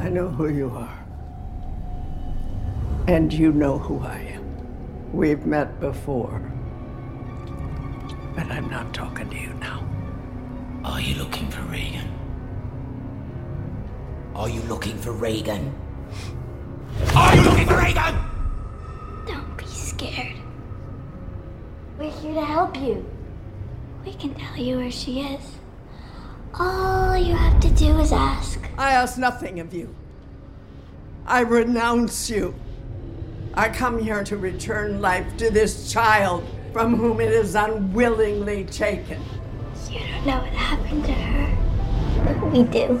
I know who you are. And you know who I am. We've met before. But I'm not talking to you now. Are you looking for Regan? Are you looking for Regan? Are you looking for Regan? Don't be scared. We're here to help you. We can tell you where she is. All you have to do is ask. I ask nothing of you. I renounce you. I come here to return life to this child from whom it is unwillingly taken. You don't know what happened to her. We do.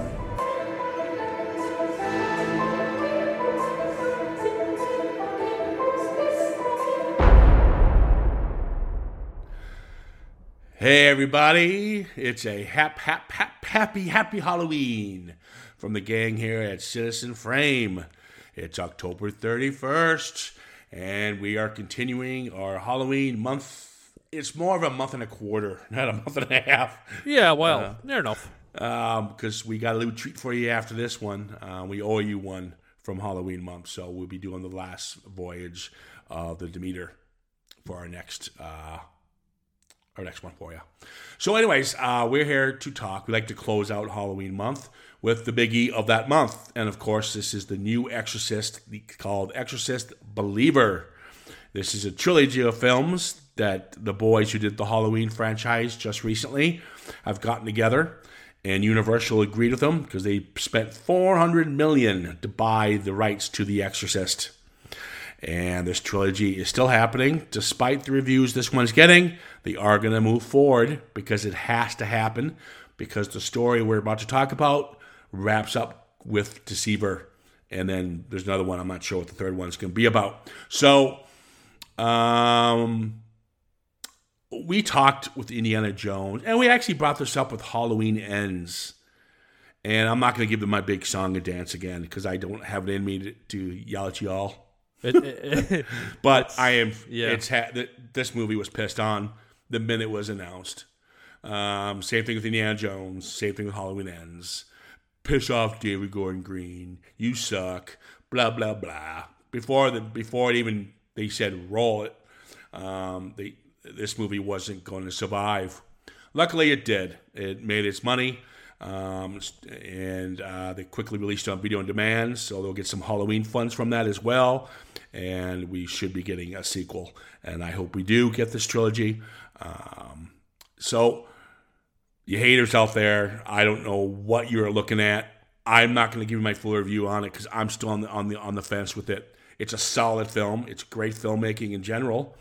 Hey everybody, it's a hap, hap, hap, happy, happy Halloween from the gang here at Citizen Frame. It's October 31st, and we are continuing our Halloween month. It's more of a month and a quarter, not a month and a half. Yeah, well, near enough. because we got a little treat for you after this one. Uh, we owe you one from Halloween month, so we'll be doing the last voyage of the Demeter for our next uh, our next one for you. So, anyways, uh, we're here to talk. We like to close out Halloween month with the biggie of that month, and of course, this is the new Exorcist called Exorcist Believer. This is a trilogy of films that the boys who did the Halloween franchise just recently have gotten together, and Universal agreed with them because they spent 400 million to buy the rights to The Exorcist. And this trilogy is still happening, despite the reviews this one's getting. They are going to move forward because it has to happen, because the story we're about to talk about wraps up with Deceiver. And then there's another one, I'm not sure what the third one's going to be about. So, um, we talked with Indiana Jones, and we actually brought this up with Halloween Ends. And I'm not going to give them my big song and dance again because I don't have it in me to, to yell at y'all. It, it, But I am. yeah. It's ha- this movie was pissed on the minute it was announced. Um, same thing with Indiana Jones. Same thing with Halloween Ends. Piss off, David Gordon Green. You suck. Blah blah blah. Before the before it even they said roll it, um, they this movie wasn't going to survive. Luckily, it did. It made its money. Um, and uh, they quickly released it on video on demand, so they'll get some Halloween funds from that as well. And we should be getting a sequel, and I hope we do get this trilogy. Um, so, you haters out there, I don't know what you're looking at. I'm not going to give you my full review on it because I'm still on the on the on the fence with it. It's a solid film. It's great filmmaking in general,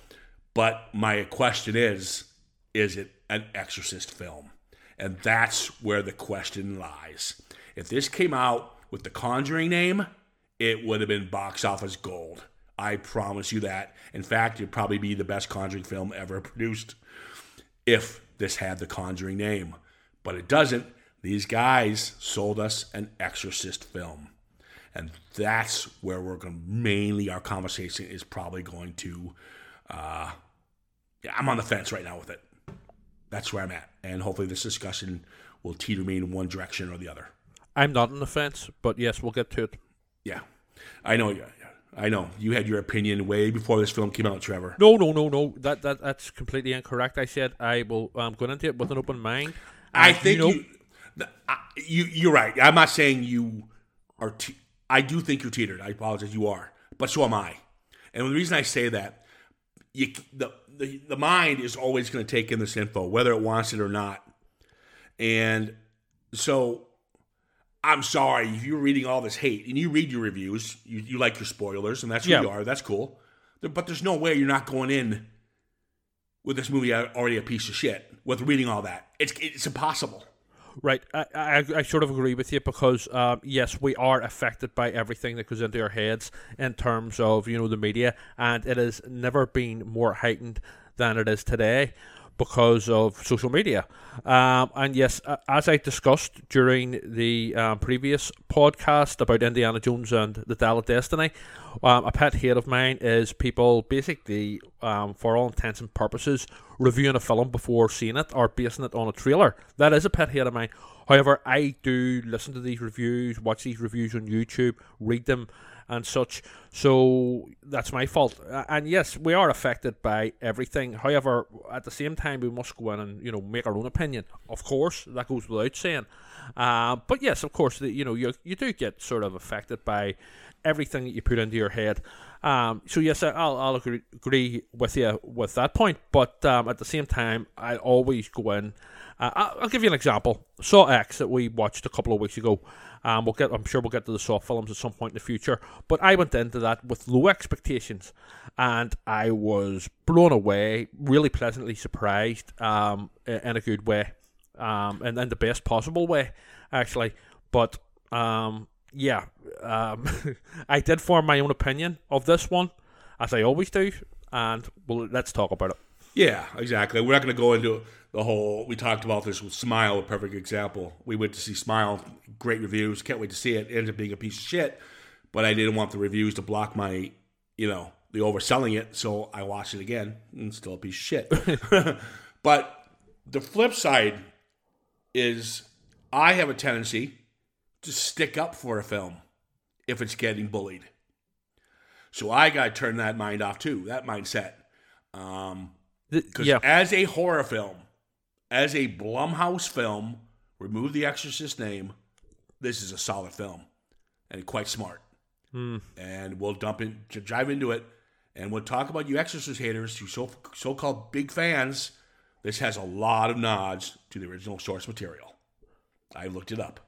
but my question is: Is it an Exorcist film? And that's where the question lies. If this came out with the Conjuring name, it would have been box office gold. I promise you that. In fact, it'd probably be the best Conjuring film ever produced if this had the Conjuring name. But it doesn't. These guys sold us an Exorcist film. And that's where we're going to mainly, our conversation is probably going to, uh, yeah, I'm on the fence right now with it that's where I'm at. And hopefully this discussion will teeter me in one direction or the other. I'm not on the fence, but yes, we'll get to it. Yeah. I know you. I know. You had your opinion way before this film came out, Trevor. No, no, no, no. That that that's completely incorrect. I said I will um, go into it with an open mind. I think know, you, I, you. You're right. I'm not saying you are. Te- I do think you're teetered. I apologize. You are, but so am I. And the reason I say that, you the the, the mind is always going to take in this info, whether it wants it or not. And so, I'm sorry if you're reading all this hate and you read your reviews, you, you like your spoilers, and that's who Yeah. you are. That's cool. But there's no way you're not going in with this movie already a piece of shit with reading all that. It's it's impossible. Right, I, I, I sort of agree with you because um, yes, we are affected by everything that goes into our heads in terms of you know the media, and it has never been more heightened than it is today because of social media. Um, and yes, as I discussed during the um, previous podcast about Indiana Jones and the Dial of Destiny, um, a pet hate of mine is people basically, um, for all intents and purposes, reviewing a film before seeing it or basing it on a trailer. That is a pet hate of mine. However, I do listen to these reviews, watch these reviews on YouTube, read them, and such. So that's my fault. And yes, we are affected by everything. However, at the same time, we must go in and you know make our own opinion. Of course, that goes without saying. Uh, but yes, of course, the, you know you you do get sort of affected by everything that you put into your head. Um, so yes, I'll, I'll agree, agree with you with that point. But um, at the same time, I always go in. Uh, I'll, I'll give you an example. Saw X that we watched a couple of weeks ago. Um, we'll get. I'm sure we'll get to the Saw films at some point in the future. But I went into that with low expectations, and I was blown away, really pleasantly surprised, um, in a good way, um, and in the best possible way, actually. But um, yeah, um, I did form my own opinion of this one, as I always do, and well, let's talk about it. Yeah, exactly. We're not going to go into the whole. We talked about this with Smile, a perfect example. We went to see Smile, great reviews. Can't wait to see it. it ended up being a piece of shit, but I didn't want the reviews to block my, you know, the overselling it. So I watched it again, and still a piece of shit. but the flip side is, I have a tendency to stick up for a film if it's getting bullied. So I got to turn that mind off too. That mindset. Um, because yeah, as a horror film, as a Blumhouse film, remove the Exorcist name, this is a solid film and quite smart. And we'll dump in, j- drive into it, and we'll talk about you Exorcist haters, you so so-called big fans. This has a lot of nods to the original source material. I looked it up.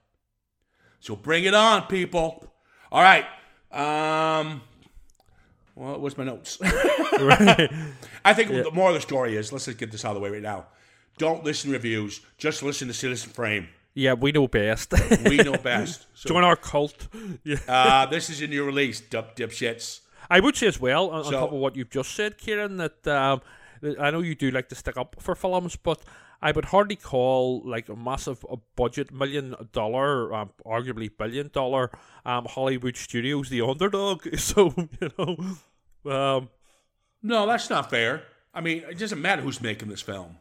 So bring it on, people. All right. Um, well, what's my notes? I think the more of the story is, let's just get this out of the way right now. Don't listen to reviews. Just listen to Citizen Frame. yeah, we know best. We know best. So, Join our cult. Uh, this is a new release, dip, dipshits. I would say as well, on, on top of what you've just said, Ciaran, that um, that I know you do like to stick up for films, but I would hardly call like a massive uh, budget million dollar, um, arguably billion dollar um, Hollywood studios the underdog. So you know, um, No, that's not fair. I mean, it doesn't matter who's making this film.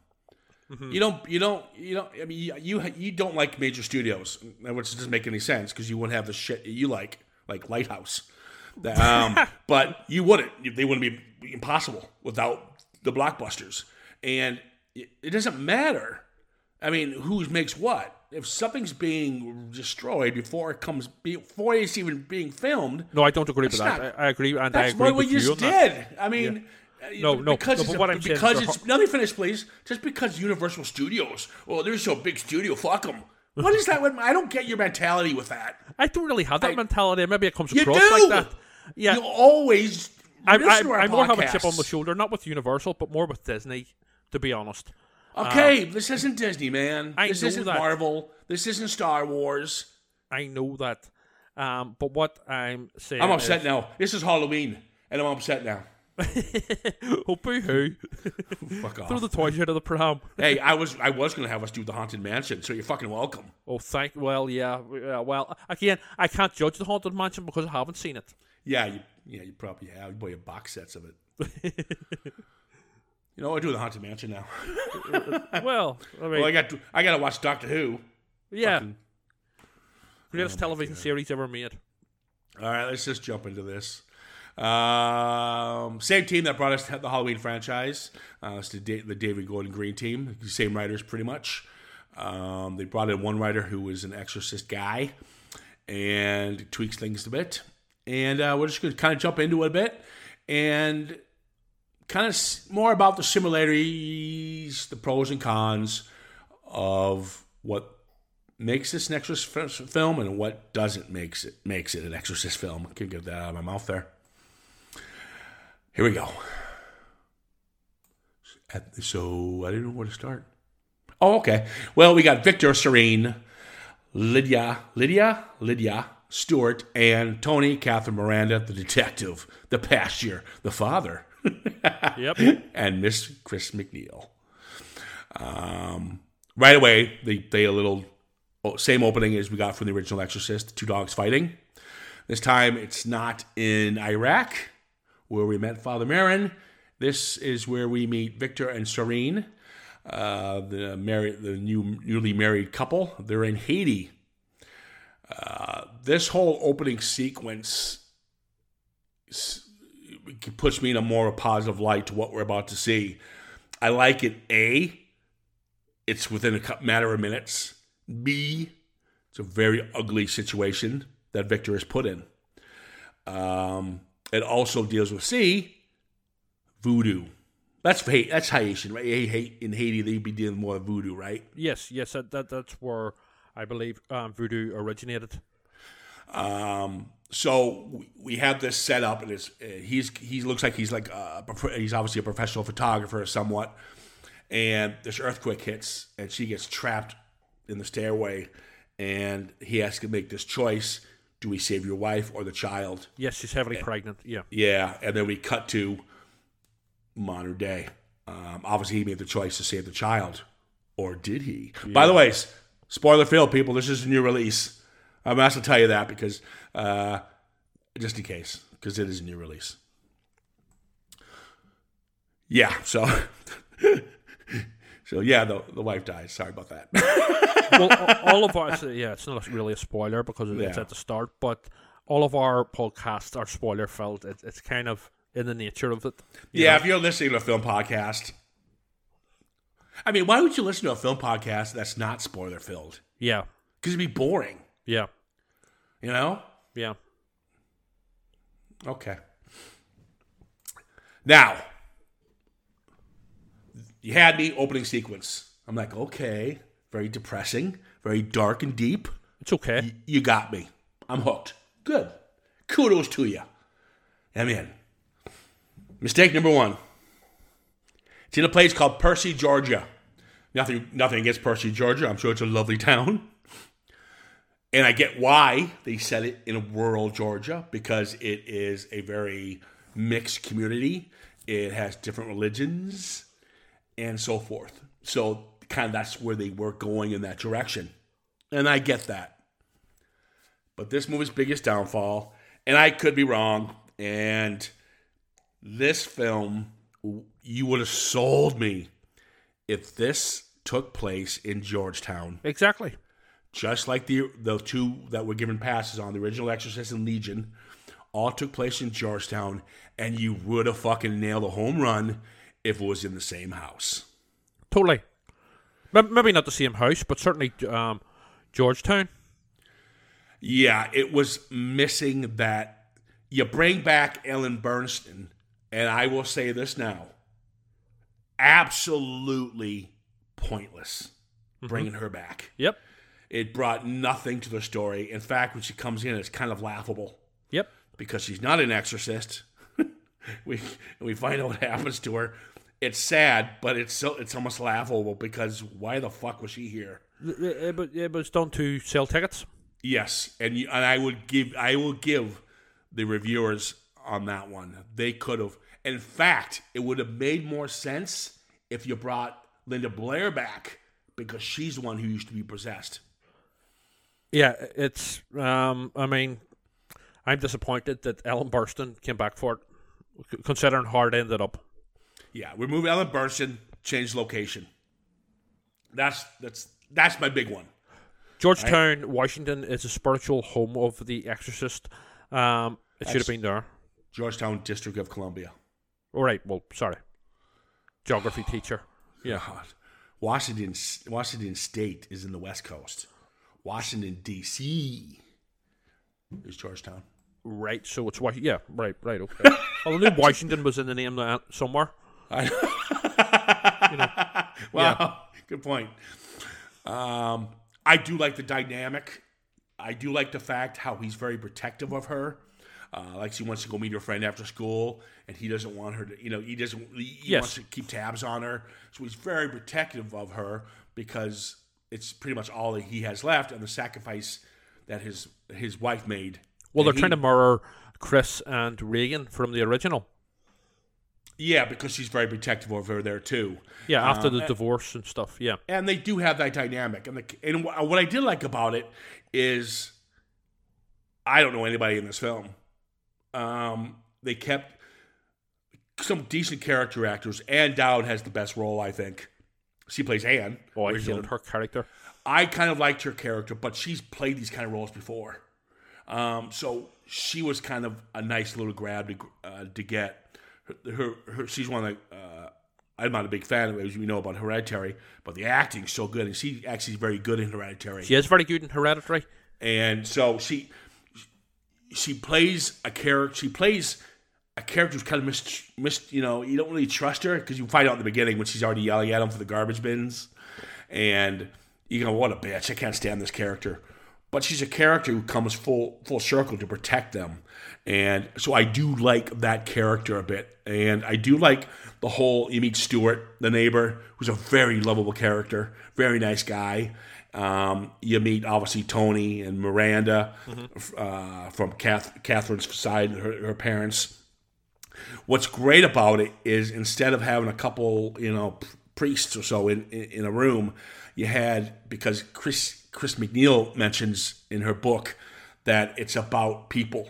You don't. You don't. You don't. I mean, you you, you don't like major studios, which doesn't make any sense because you wouldn't have the shit you like, like Lighthouse. Um, but you wouldn't. They wouldn't be impossible without the blockbusters. And it, doesn't matter. I mean, who makes what? If something's being destroyed before it comes, before it's even being filmed, no, I don't agree with that. not- I, I agree, and I that's agree what with you just on that. did. I mean, uh, No, no, because no, it's what I'm because they're it's let me finish, please. Just because Universal Studios, well, they're so big studio, fuck them. What is that? I don't get your mentality with that. I don't really have that I- mentality. Maybe it comes across do. like that. Yeah, You always. I, I, I more have a chip on my shoulder, not with Universal, but more with Disney. To be honest, Okay, this isn't Disney, man. I this isn't that. Marvel. This isn't Star Wars. I know that. Um, but what I'm saying, I'm upset is, now. This is Halloween, and I'm upset now. oh, boo-hoo. Fuck Throw the toys out of the pram. hey, I was I was gonna have us do the haunted mansion, so you're fucking welcome. Oh, thank. Well, yeah. yeah, Well, again, I can't judge the haunted mansion because I haven't seen it. Yeah, you, yeah, you probably have. You buy box sets of it. You know, I do the haunted mansion now. well, I mean, Well, I got to, I got to watch Doctor Who. yeah, fucking- greatest television series ever made. All right, let's just jump into this. Um, same team that brought us the Halloween franchise. Uh, it's the, the David Gordon Green team. Same writers, pretty much. Um, they brought in one writer who was an Exorcist guy and tweaks things a bit. And uh, we're just going to kind of jump into it a bit and kind of more about the similarities, the pros and cons of what makes this an Exorcist film and what doesn't makes it makes it an Exorcist film. I can get that out of my mouth there. Here we go. So I didn't know where to start. Oh, okay. Well, we got Victor Sorenne, Lydia, Lydia, Lydia Stewart, and Tony Catherine Miranda, the detective, the pasture, the father, Yep. and Miss Chris McNeil. Um, right away, they they a little oh, same opening as we got from the original Exorcist, two dogs fighting. This time, it's not in Iraq where we met Father Merrin. This is where we meet Victor and Sorenne. uh, the married, the new newly married couple. They're in Haiti. Uh, this whole opening sequence puts me in a more positive light to what we're about to see. I like it. A, it's within a matter of minutes. B, it's a very ugly situation that Victor is put in. Um, it also deals with C, voodoo. That's Ha- that's Haitian, right? In Haiti, they'd be dealing more with voodoo, right? Yes, yes, that, that that's where I believe um, voodoo originated. Um, so we- we have this set up, and it's, uh, he's he looks like he's like a, he's obviously a professional photographer, somewhat. And this earthquake hits, and she gets trapped in the stairway, and he has to make this choice: do we save your wife or the child? Yes, she's heavily pregnant. Yeah, Yeah, and then we cut to modern day. Um, obviously, he made the choice to save the child, or did he? By the way, spoiler filled, people. This is a new release. I'm to tell you that because, uh, just in case, because it is a new release. Yeah. So, so yeah, the the wife dies. Sorry about that. well, all of our yeah, it's not really a spoiler because it's Yeah. at the start, but all of our podcasts are spoiler filled. It, it's kind of in the nature of it. yeah, know? if you're listening to a film podcast, I mean, why would you listen to a film podcast that's not spoiler filled? yeah, Because it'd be boring. yeah, You know. yeah. Okay. Now, you had me opening sequence. I'm like, okay, very depressing, very dark and deep. It's okay. You got me. I'm hooked. Good. Kudos to you. I'm in. Mistake number one. It's in a place called Percy, Georgia. Nothing, nothing against Percy, Georgia. I'm sure it's a lovely town. And I get why they set it in rural Georgia because it is a very mixed community. It has different religions and so forth. So, kind of that's where they were going in that direction. And I get that. But this movie's biggest downfall, and I could be wrong, and this film, you would have sold me if this took place in Georgetown Exactly. Just like the the two that were given passes on the original Exorcist and Legion, all took place in Georgetown, and you would have fucking nailed a home run if it was in the same house. Totally. Maybe not the same house, but certainly um, Georgetown. Yeah, it was missing that. You bring back Ellen Burstyn, and I will say this now absolutely pointless bringing her back. Yep. It brought nothing to the story. In fact, when she comes in, it's kind of laughable. Yep. because she's not an exorcist. we we find out what happens to her. It's sad, but it's so it's almost laughable because why the fuck was she here? It, it, was- it was done to sell tickets. Yes, and you, and I would give I will give the reviewers on that one. They could have. In fact, it would have made more sense if you brought Linda Blair back because she's the one who used to be possessed. Yeah, it's. Um, I mean, I'm disappointed that Ellen Burstyn came back for it, considering how it ended up. Yeah, remove Ellen Burstyn, change location. That's that's that's my big one. Georgetown, Washington, is a spiritual home of the Exorcist. Um, it should have been there. Georgetown District of Columbia. All right. Well, sorry. Geography teacher. Yeah. God. Washington Washington State is in the West Coast. Washington D.C. is Georgetown. Right. So it's Washington. Yeah. Right. Right. Okay. well, I knew Washington was in the name uh, somewhere. Wow, good point. Um, I do like the dynamic. I do like the fact how he's very protective of her. Uh, like she wants to go meet her friend after school, and he doesn't want her to. You know, he doesn't. He, he Yes. wants to keep tabs on her, so he's very protective of her because it's pretty much all that he has left, and the sacrifice that his his wife made. Well, they're he- trying to mirror Chris and Reagan from the original. Yeah, because she's very protective over her there too. Yeah, after Um, the divorce and stuff. Yeah. and they do have that dynamic. And the, and what I did like about it is, I don't know anybody in this film. Um, they kept some decent character actors. Ann Dowd has the best role, I think. She plays Anne. Oh, I hated her character. I kind of liked her character, but she's played these kind of roles before. Um, so she was kind of a nice little grab to uh, to get. Her, her, her she's one of the. Uh, I'm not a big fan of as you know about Hereditary, but the acting's so good, and she actually is very good in Hereditary. She is very good in Hereditary. And so she she plays a character. She plays a character who's kind of missed, mis you know, you don't really trust her because you find out in the beginning when she's already yelling at him for the garbage bins, and you go, "What a bitch! I can't stand this character." But she's a character who comes full full circle to protect them, and so I do like that character a bit, and I do like the whole. You meet Stuart, the neighbor, who's a very lovable character, very nice guy. Um, you meet obviously Tony and Miranda uh, from Kath, Catherine's side, her, her parents. What's great about it is instead of having a couple, you know, priests or so in, in, in a room, you had because Chris Chris McNeil mentions in her book that it's about people.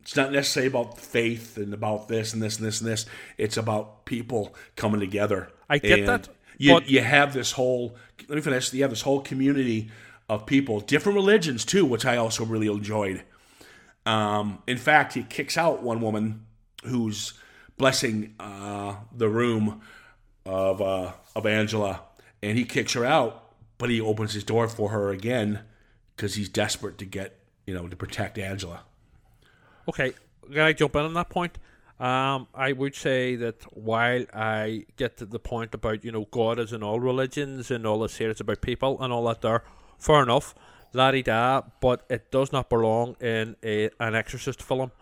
It's not necessarily about faith and about this and this and this and this. It's about people coming together. I get And that, You, but- you have this whole. Let me finish. You have this whole community of people, different religions too, which I also really enjoyed. Um, in fact, he kicks out one woman who's blessing uh, the room of uh, of Angela, and he kicks her out. But he opens his door for her again because he's desperate to get you know to protect Angela. Okay, can I jump in on that point? Um, I would say that while I get to the point about you know God is in all religions and all this here, it's about people and all that there. Fair enough, la da, but it does not belong in a an Exorcist film.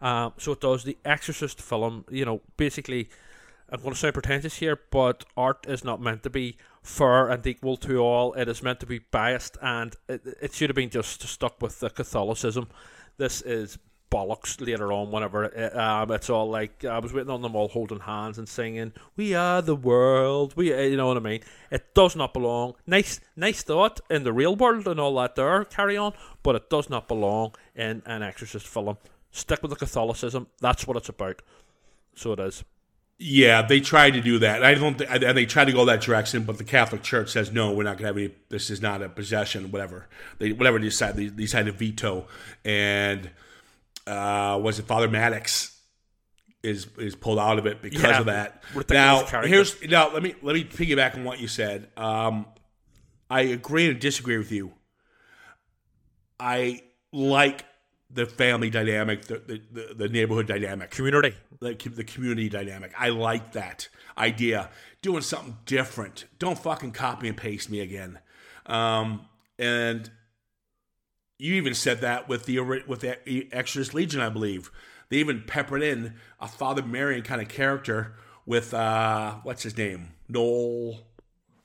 Um, so it does the Exorcist film. You know, basically, I'm going to sound pretentious here, but art is not meant to be fair and equal to all. It is meant to be biased, and it, it should have been just stuck with the Catholicism. This is bollocks later on whenever it, um, it's all like I was waiting on them all holding hands and singing we are the world we uh, you know what I mean it does not belong nice nice thought in the real world and all that there carry on but it does not belong in an exorcist film stick with the Catholicism that's what it's about so it is Yeah, they tried to do that. I don't, th- and they tried to go that direction, but the Catholic Church says no. We're not going to have any. This is not a possession. Whatever they, whatever they decide, they, they decided to veto. And uh, was it Father Maddox is is pulled out of it because Yeah, of that. Now here's now let me let me piggyback on what you said. Um, I agree and disagree with you. I like the family dynamic, the the, the, the neighborhood dynamic community the, the community dynamic. I like that idea. Doing something different. Don't fucking copy and paste me again. Um, and you even said that with the with the Exorcist Legion, I believe. They even peppered in a Father Merrin kind of character with uh, what's his name, Noel,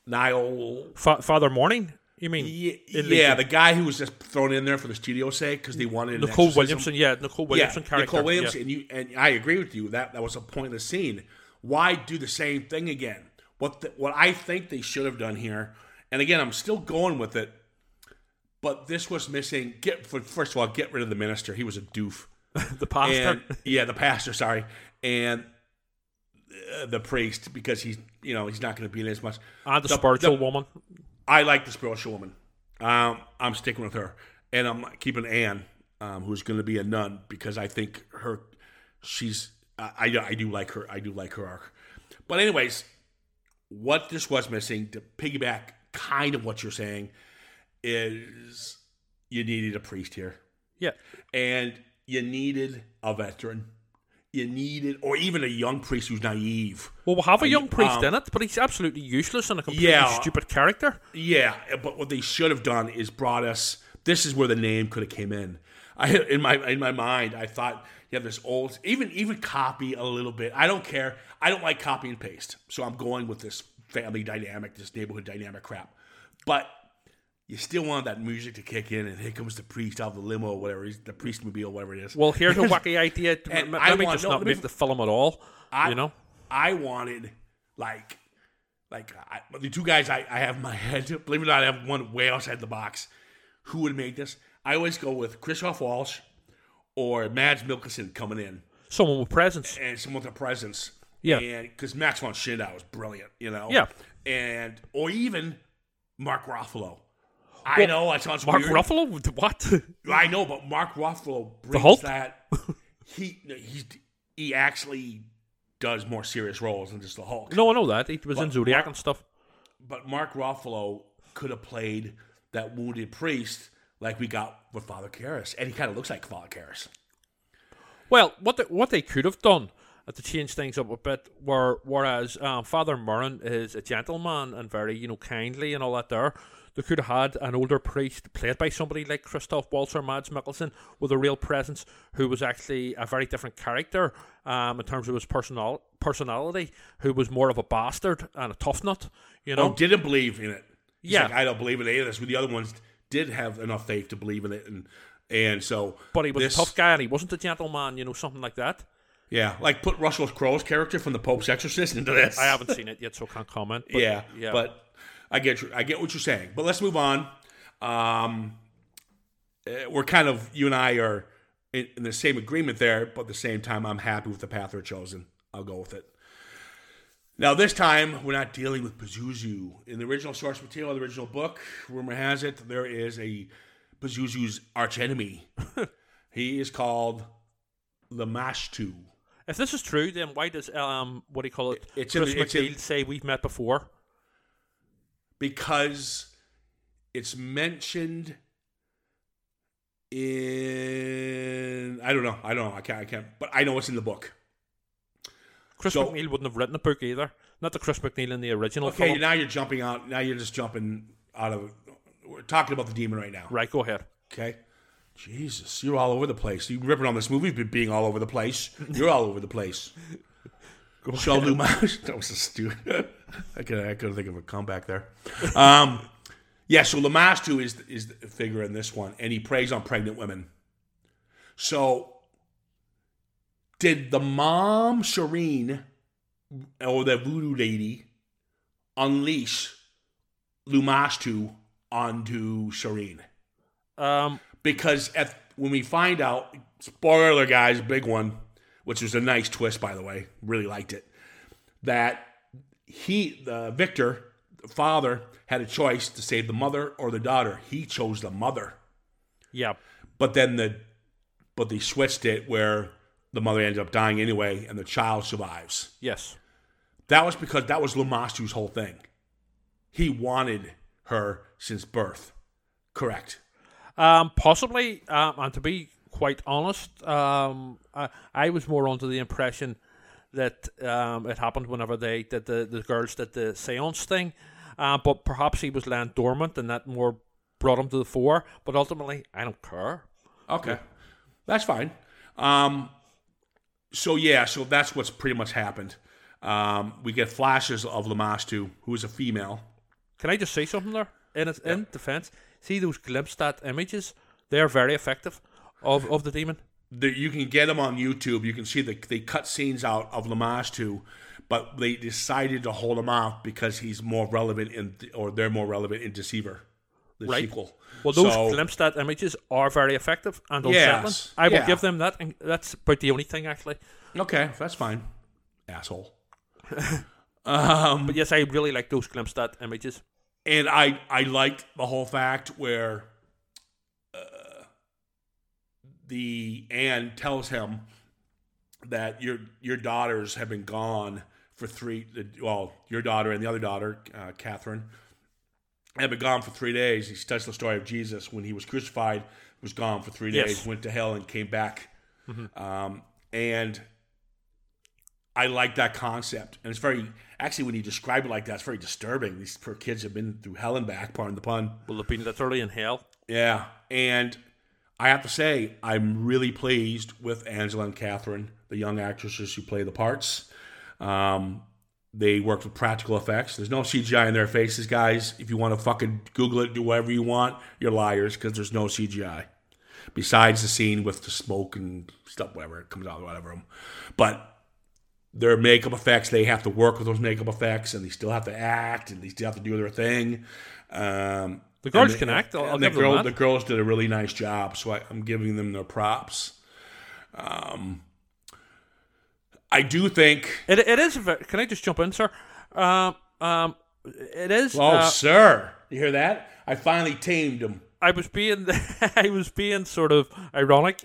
Niall. Fa- Father Morning you mean Yeah, yeah, the guy who was just thrown in there for the studio's sake because they wanted Nicol exorcism. Williamson yeah Nicol Williamson yeah, character Nicol Williamson, yeah. and you and I agree with you that that was a pointless scene. Why do the same thing again? What the, what I think they should have done here, and again, I'm still going with it, but this was missing. Get first of all, get rid of the minister. He was a doof. the pastor And, yeah, the pastor. Sorry, and uh, the priest because he's you know he's not going to be in as much. and the, the- spiritual the- woman I like the spiritual woman. Um, I'm sticking with her, and I'm keeping Anne, um, who's going to be a nun, because I think her, she's, I, I do like her. I do like her arc. But anyways, what this was missing to piggyback kind of what you're saying is you needed a priest here, yeah and you needed a veteran. You need it, or even a young priest who's naive. well we'll have a young priest um, in it but he's absolutely useless and a completely Yeah. stupid character Yeah, but what they should have done is brought us. This is where the name could have came in. I in my in my mind, I thought you have this old, even even copy a little bit. I don't care. I don't like copy and paste, so I'm going with this family dynamic, this neighborhood dynamic crap. But you still want that music to kick in, and here comes the priest out of the limo, or whatever, the priest mobile, whatever it is. Well, here's a wacky idea. And Let I me want- just no, not make the film at all. I, you know, I wanted like, like I, the two guys I, I have in my head. Believe it or not, I have one way outside the box. Who would make this? I always go with Christoph Waltz or Mads Mikkelsen coming in someone with presence. and someone with a presence. Yeah. and because Max von Sydow was brilliant, you know. Yeah. and or even Mark Ruffalo. I Well, know that sounds Mark weird. Ruffalo, what? I know, but Mark Ruffalo brings that. he he's he actually does more serious roles than just the Hulk. no, I know that he was in But Zodiac Mark- and stuff. But Mark Ruffalo could have played that wounded priest like we got with Father Karras, and he kind of looks like Father Karras. Well, what they, what they could have done to change things up a bit, were whereas um, Father Merrin is a gentleman and very you know kindly and all that there. They could have had an older priest played by somebody like Christoph Waltz or Mads Mikkelsen with a real presence, who was actually a very different character um, in terms of his personal personality, who was more of a bastard and a tough nut. You know, Oh, didn't believe in it. He's Yeah. like, I don't believe in any of this. But the other ones did have enough faith to believe in it, and and so. but he was this- a tough guy and he wasn't a gentleman. You know, something like that. Yeah, like put Russell Crowe's character from the Pope's Exorcist into this. I haven't seen it yet, so can't comment. But, yeah, yeah. but I get you- I get what you're saying. But let's move on. Um, eh, we're kind of you and I are in, in the same agreement there, but at the same time, I'm happy with the path we're chosen. I'll go with it. Now this time, we're not dealing with Pazuzu. In the original source material, the original book, rumor has it there is a Pazuzu's archenemy. he is called Lamashtu. If this is true, then why does um what do you call it? It's in Chris the- it's in- McNeil say we've met before? because it's mentioned in I don't know. I don't know. I can't I can't but I know it's in the book. Chris So- McNeil wouldn't have written a book either. Not the Chris McNeil in the original Okay, film. now you're jumping out now you're just jumping out of we're talking about the demon right now. Right, go ahead. Okay. Jesus, you're all over the place. You ripping on this movie but being all over the place. You're all over the place. Go Shall Lumas. That was a stupid. I could I couldn't think of a comeback there. Um, yeah, so Lamastu is is the figure in this one, and he preys on pregnant women. So, did the mom Shireen or the voodoo lady unleash Lumastu onto Shireen? Um, because at when we find out, spoiler guys, big one, which was a nice twist by the way, really liked it. That he, the Victor, the father, had a choice to save the mother or the daughter. He chose the mother, yeah, but then the, but they switched it where the mother ended up dying anyway, and the child survives. yes. That was because that was Lamastu's whole thing. He wanted her since birth. Correct. Um, possibly, um, and to be quite honest, um, I, I was more under the impression that um, it happened whenever they did the, the girls did the seance thing, uh, but perhaps he was laying dormant and that more brought him to the fore. But ultimately, I don't care. Okay, that's fine. Um, so yeah, so that's what's pretty much happened. Um, we get flashes of Lamastu, who is a female. Can I just say something there? In in defense, see those glimpsed at images? They are very effective of, of the demon. The, you can get them on YouTube. You can see the they cut scenes out of Lamastu, but they decided to hold him off because he's more relevant in, or they're more relevant in Deceiver, the Right. sequel. Well, those So- glimpsed at images are very effective and Yes, unsettling. I will yeah. give them that. And that's about the only thing, actually. Okay, that's fine, asshole. um, But yes, I really like those glimpsed at images. And I I liked the whole fact where uh, the Anne tells him that your your daughters have been gone for three. Well, your daughter and the other daughter, uh, Catherine, have been gone for three days. He tells the story of Jesus when he was crucified, was gone for three Yes. days, went to hell and came back, um, and. I like that concept, and it's very actually when you describe it like that, it's very disturbing. These poor kids have been through hell and back, pardon the pun. Will have been literally in hell. Yeah, and I have to say, I'm really pleased with Angela and Catherine, the young actresses who play the parts. Um, they worked with practical effects. There's no CGI in their faces, guys. If you want to fucking Google it, do whatever you want, you're liars because there's no CGI. Besides the scene with the smoke and stuff, whatever it comes out, whatever. But their makeup effects, they have to work with those makeup effects, and they still have to act, and they still have to do their thing. Um, The girls can act, I'll- and I'll the girl-. The girls did a really nice job, so I, I'm giving them their props. Um, I do think It, it is. Can I just jump in, sir? Um, um, it is. Oh, uh, sir, you hear that? I finally tamed him. I was being, I was being sort of ironic.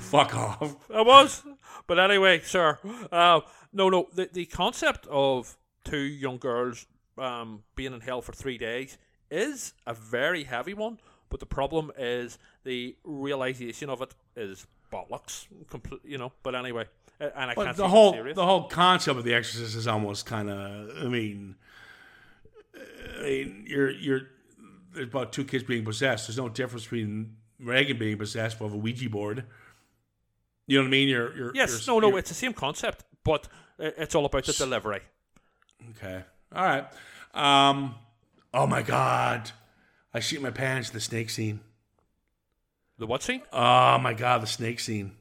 Fuck off. I was, but anyway, sir. Uh, no, no. The the concept of two young girls um, being in hell for three days is a very heavy one. But the problem is the realization of it is bollocks. Complete, you know. But anyway, and I But can't the whole the whole concept of The Exorcist is almost kind of. I mean, I mean, you're you're there's about two kids being possessed. There's no difference between Reagan being possessed with a Ouija board. You know what I mean? You're, you're yes, you're- no, no. It's the same concept, but it's all about the delivery. okay. All right. Um. Oh my God! I shoot my pants. The snake scene. The what scene? Oh my God! The snake scene.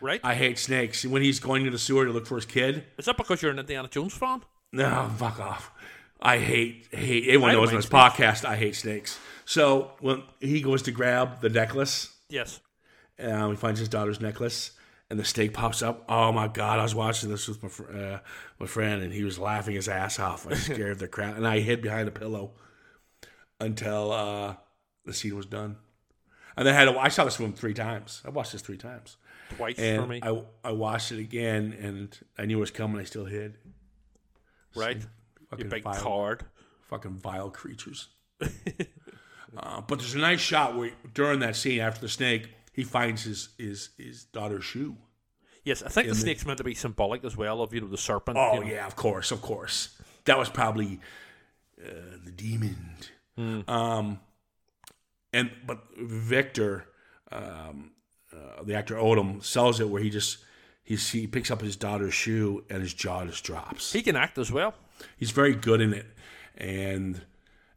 Right? I hate snakes. When he's going to the sewer to look for his kid. is that because you're an Indiana Jones fan? No, fuck off. I hate hate everyone I knows on this podcast I hate snakes. So when he goes to grab the necklace, Yes. Uh, he finds his daughter's necklace, and the snake pops up. Oh my god! I was watching this with my fr- uh, my friend, and he was laughing his ass off. I scared the crap, and I hid behind a pillow until uh, the scene was done. And then I had to, I saw this film three times. I watched this three times, Twice for me. I I watched it again, and I knew it was coming. I still hid. right? You Fucking big vile. card. fucking vile creatures. uh, but there's a nice shot where during that scene after the snake, he finds his his his daughter's shoe. Yes, I think the the- snake's meant to be symbolic as well of you know the serpent. Oh you know. yeah, of course, of course. That was probably uh, the demon. Um, and but Victor, um, uh, the actor Odom, sells it where he just he he picks up his daughter's shoe and his jaw just drops. He can act as well. He's very good in it, and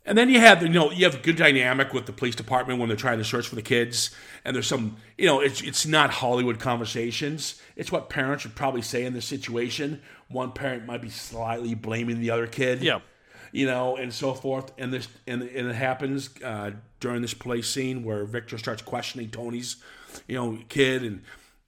and then you have you know you have a good dynamic with the police department when they're trying to search for the kids, and there's some you know it's it's not Hollywood conversations. It's what parents would probably say in this situation. One parent might be slightly blaming the other kid, Yeah. you know, and so forth. And this and, and it happens uh, during this police scene where Victor starts questioning Tony's, you know, kid, and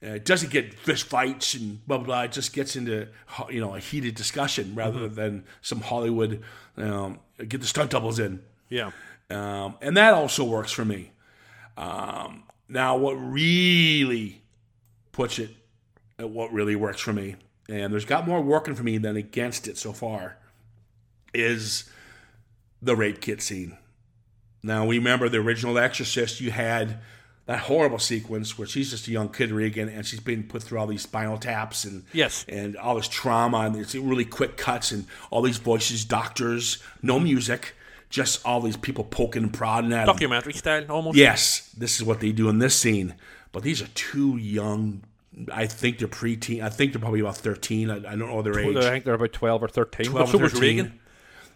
uh, it doesn't get fist fights and blah blah blah. It just gets into you know a heated discussion rather than some Hollywood um, get the stunt doubles in. Yeah. Um, and that also works for me. Um, now, what really puts it at what really works for me, and there's got more working for me than against it so far, is the rape kit scene. Now, we remember the original Exorcist, you had that horrible sequence where she's just a young kid, Regan, and she's being put through all these spinal taps and Yes. and all this trauma, and it's really quick cuts and all these voices, doctors, no music, just all these people poking and prodding at 'em. Documentary style almost. Yes, this is what they do in this scene. But these are two young. I think they're preteen. I think they're probably about thirteen. I, I don't know their age. I think they're about twelve or thirteen. 12 or 13. Reagan.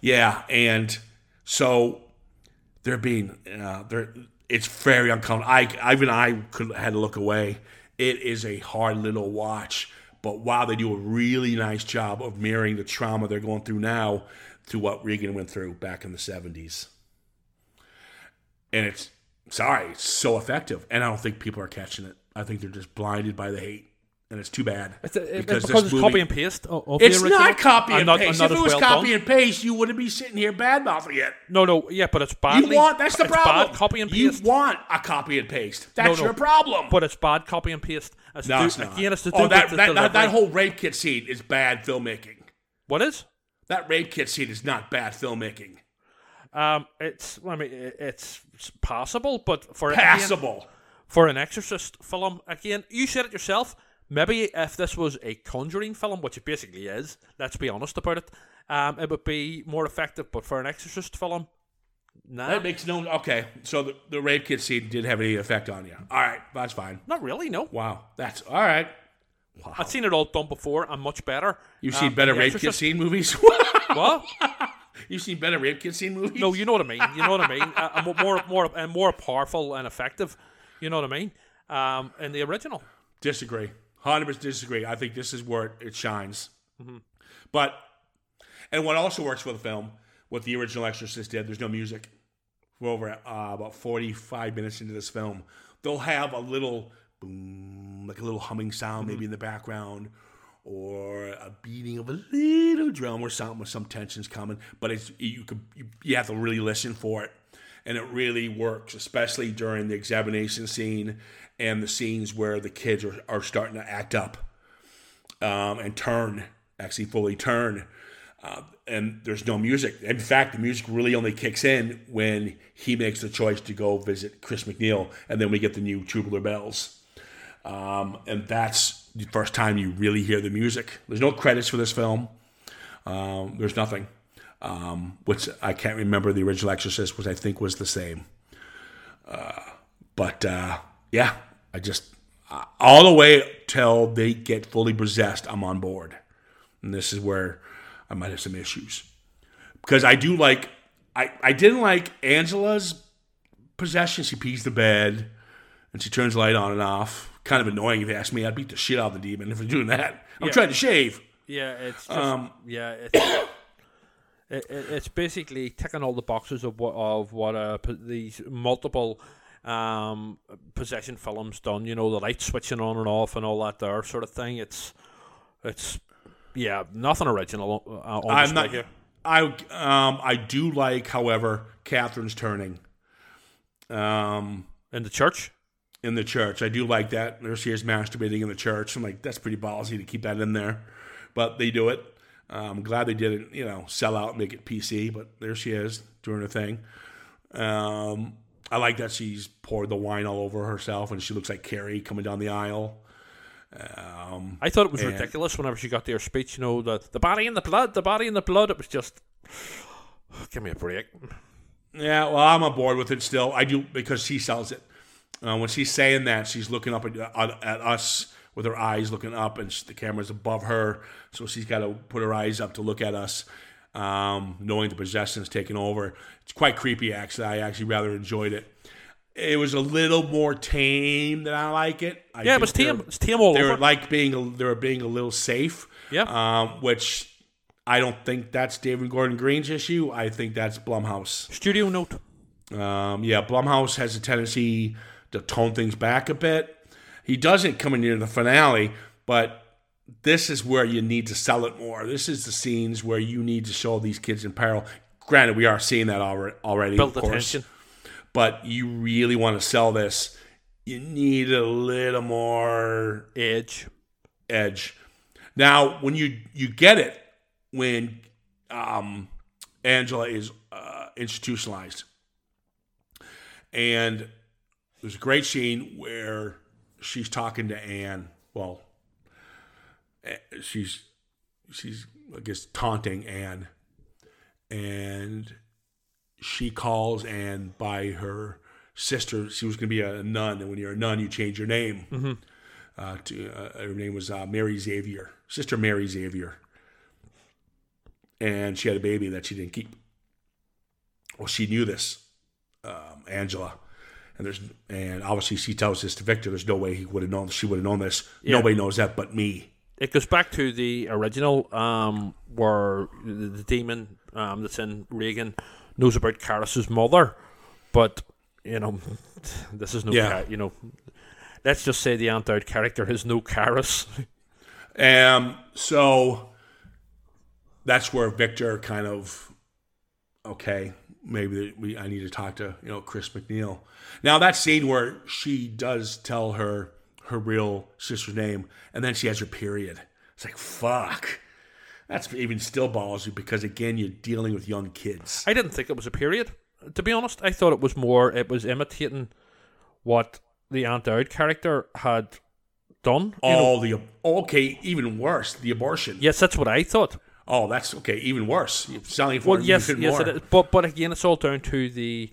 Yeah, and so they're being uh, they're it's very uncomfortable. I even I could had to look away. It is a hard little watch, but wow, they do a really nice job of mirroring the trauma they're going through now to what Reagan went through back in the seventies. And it's sorry, it's so effective, and I don't think people are catching it. I think they're just blinded by the hate, and it's too bad It's, it, Because because, it's movie- copy and paste of, it's not copy and, not, paste. not if it was well copy done. and paste, you wouldn't be sitting here bad mouthing it. No, no, yeah, but it's badly. You want that's the it's problem. Bad copy and paste. You want a copy and paste. That's No, no. your problem. but it's bad copy and paste. It's no, it's not. Again, it's oh, that, that, that, that whole rape kit scene is bad filmmaking. What is? That rape kit scene is not bad filmmaking. Um, it's. I mean, it's passable, but for again, for an Exorcist film, again, you said it yourself. Maybe if this was a Conjuring film, which it basically is, let's be honest about it, um, it would be more effective. But for an Exorcist film, nah, That makes no. Okay, so the, the rape kit scene did have any effect on you. All right, that's fine. not really. No, Wow, that's all right. I've seen it all done before and much better. You've Um, seen better rape kit Exorcist- scene movies. What? You've seen better rape kit scene movies. No, you know what I mean. You know what I mean. Uh, and more, more, and more powerful and effective. You know what I mean. Um, in the original, Disagree. Hundred percent disagree. I think this is where it, shines. Mm-hmm. But and what also works for the film, what the original Exorcist did, there's no music. We're over uh, about 45 minutes into this film. They'll have a little boom, like a little humming sound Mm-hmm. maybe in the background, or a beating of a little drum or something with some tensions coming. But it's you could you, you have to really listen for it, and it really works, especially during the examination scene and the scenes where the kids are, are starting to act up um, and turn, actually fully turn. Uh, and there's no music. In fact, the music really only kicks in when he makes the choice to go visit Chris McNeil, and then we get the new Tubular Bells. Um, and that's the first time you really hear the music. There's no credits for this film. Um, there's nothing. Um, which I can't remember the original Exorcist, which I think was the same. Uh, but uh, yeah, I just uh, all the way till they get fully possessed, I'm on board, and this is where I might have some issues because I do like I I didn't like Angela's possession. She pees the bed and she turns the light on and off. Kind of annoying if you ask me. I'd beat the shit out of the demon if I'm doing that. I'm Yeah. trying to shave. Yeah, it's just, Um, yeah, it's it, it, it's basically ticking all the boxes of what of what uh, these multiple um possession films done. You know, the light switching on and off and all that there sort of thing. It's it's yeah, nothing original uh, I'm not. here. I um I do like, however, Catherine's turning. Um, in the church. in the church. I do like that. There she is masturbating in the church. I'm like, that's pretty ballsy to keep that in there, but they do it. Uh, I'm glad they didn't, you know, sell out and make it PC. But there she is doing her thing. Um, I like that she's poured the wine all over herself, and she looks like Carrie coming down the aisle. Um, I thought it was And- ridiculous whenever she got to her speech. You know, that the body and the blood, the body and the blood. It was just give me a break. Yeah, well, I'm on board with it still. I do because she sells it. Uh, when she's saying that, she's looking up at, at, at us with her eyes looking up, and the camera's above her, so she's got to put her eyes up to look at us, um, knowing the possession's taking over. It's quite creepy, actually. I actually rather enjoyed it. It was a little more tame than I like it. I Yeah, it was tame. It's tame all They were over. like being they were being a little safe. Yeah. Um, which I don't think that's David Gordon Green's issue. I think that's Blumhouse. Studio note. Um, yeah, Blumhouse has a tendency to tone things back a bit. He doesn't coming near the finale, but this is where you need to sell it more. This is the scenes where you need to show these kids in peril. Granted, we are seeing that alre- already, Build of course, tension. but you really want to sell this. You need a little more Edge. edge. Now, when you you get it when um, Angela is uh, institutionalized, and there's a great scene where she's talking to Anne. Well, eh, she's she's I guess taunting Anne, and she calls Anne by her sister. She was going to be a nun, and when you're a nun, you change your name uh, to uh, her name was uh, Mary Xavier, Sister Mary Xavier, and she had a baby that she didn't keep. Well, she knew this, um, Angela, and there's and obviously she tells this to Victor. There's no way he would have known. She would have known this. Yeah. Nobody knows that but me. It goes back to the original, um, where the, the demon um, that's in Regan knows about Karras's mother, but you know, this is no, Yeah. You know, let's just say the anti character has no Karras. Um, so that's where Victor kind of okay, maybe we I need to talk to you know Chris MacNeil. Now that scene where she does tell her her real sister's name, and then she has her period. It's like fuck. That's even still ballsy because again you're dealing with young kids. I didn't think it was a period. To be honest, I thought it was more. It was imitating what the Ann Dowd character had done. you know. All the okay, even worse, the abortion. Yes, that's what I thought. Oh, that's okay, even worse. You're selling for Well, yes, even yes, more. it is. But but again, it's all down to the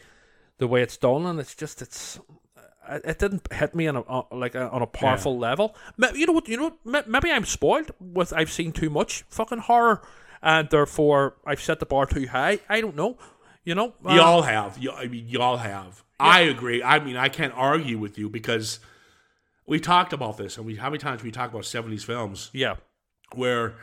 the way it's done, and it's just it's it it didn't hit me on a on, like a, on a powerful level. You know what? You know what? Maybe I'm spoiled with I've seen too much fucking horror, and therefore I've set the bar too high. I don't know. You know, Uh, all have. You, I mean, you all have. I agree. I mean, I can't argue with you because we talked about this, and we how many times we talk about seventies films yeah, where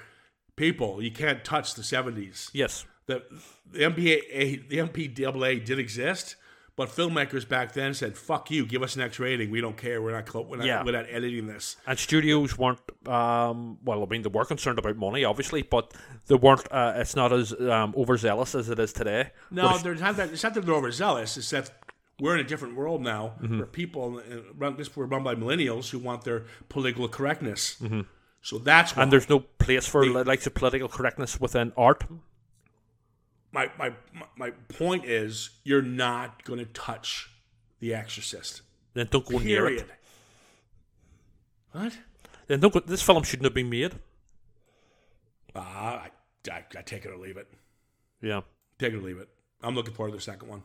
people you can't touch the seventies. yes, The the MPA the MPAA did exist, But filmmakers back then said, "Fuck you, give us an X rating. We don't care. We're not clo- we're not, Yeah. we're not editing this." And studios weren't, um, well, I mean, they were concerned about money, obviously, but they weren't, uh, it's not as um, overzealous as it is today. No, there's not that. It's not that they're overzealous. It's that we're in a different world now, Mm-hmm. where people, uh, run, this we're run by millennials who want their political correctness. Mm-hmm. So that's why and there's no place for the likes of political correctness within art. my, my my point is, you're not going to touch The Exorcist. Then don't go near it. What? Then don't go, this film shouldn't have been made. Ah, I, I, I take it or leave it. Yeah. Take it or leave it. I'm looking forward to the second one.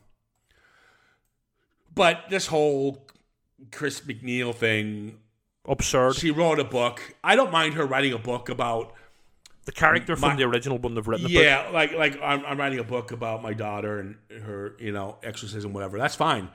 But this whole Chris MacNeil thing, Absurd. she wrote a book. I don't mind her writing a book about the character from my- the original wouldn't have written the book. yeah, like like I'm, I'm writing a book about my daughter and her, you know, exorcism, whatever. That's fine.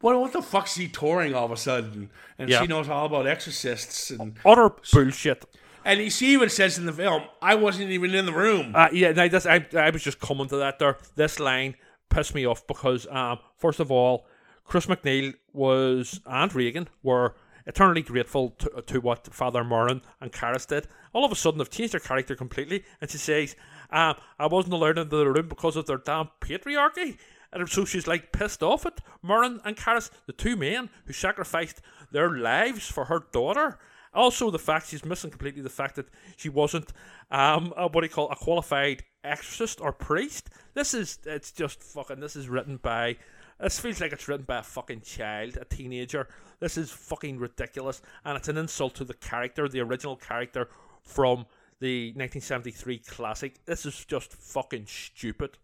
What what the fuck's he touring all of a sudden? And Yeah. she knows all about exorcists and Utter bullshit. and he, she even says in the film, I wasn't even in the room. Uh, yeah, no, I, I was just coming to that there. This line pissed me off because, um, first of all, Chris MacNeil was and Regan were eternally grateful to, to what Father Merrin and Karras did. All of a sudden, they've changed their character completely, and she says, um, "I wasn't allowed into the room because of their damn patriarchy." And so she's like pissed off at Merrin and Karras, the two men who sacrificed their lives for her daughter. Also, the fact she's missing completely the fact that she wasn't, um, uh, what do you call a qualified exorcist or priest. This is it's just fucking. This is written by. This feels like it's written by a fucking child, a teenager. This is fucking ridiculous, and it's an insult to the character, the original character from the 1973 classic. This is just fucking stupid.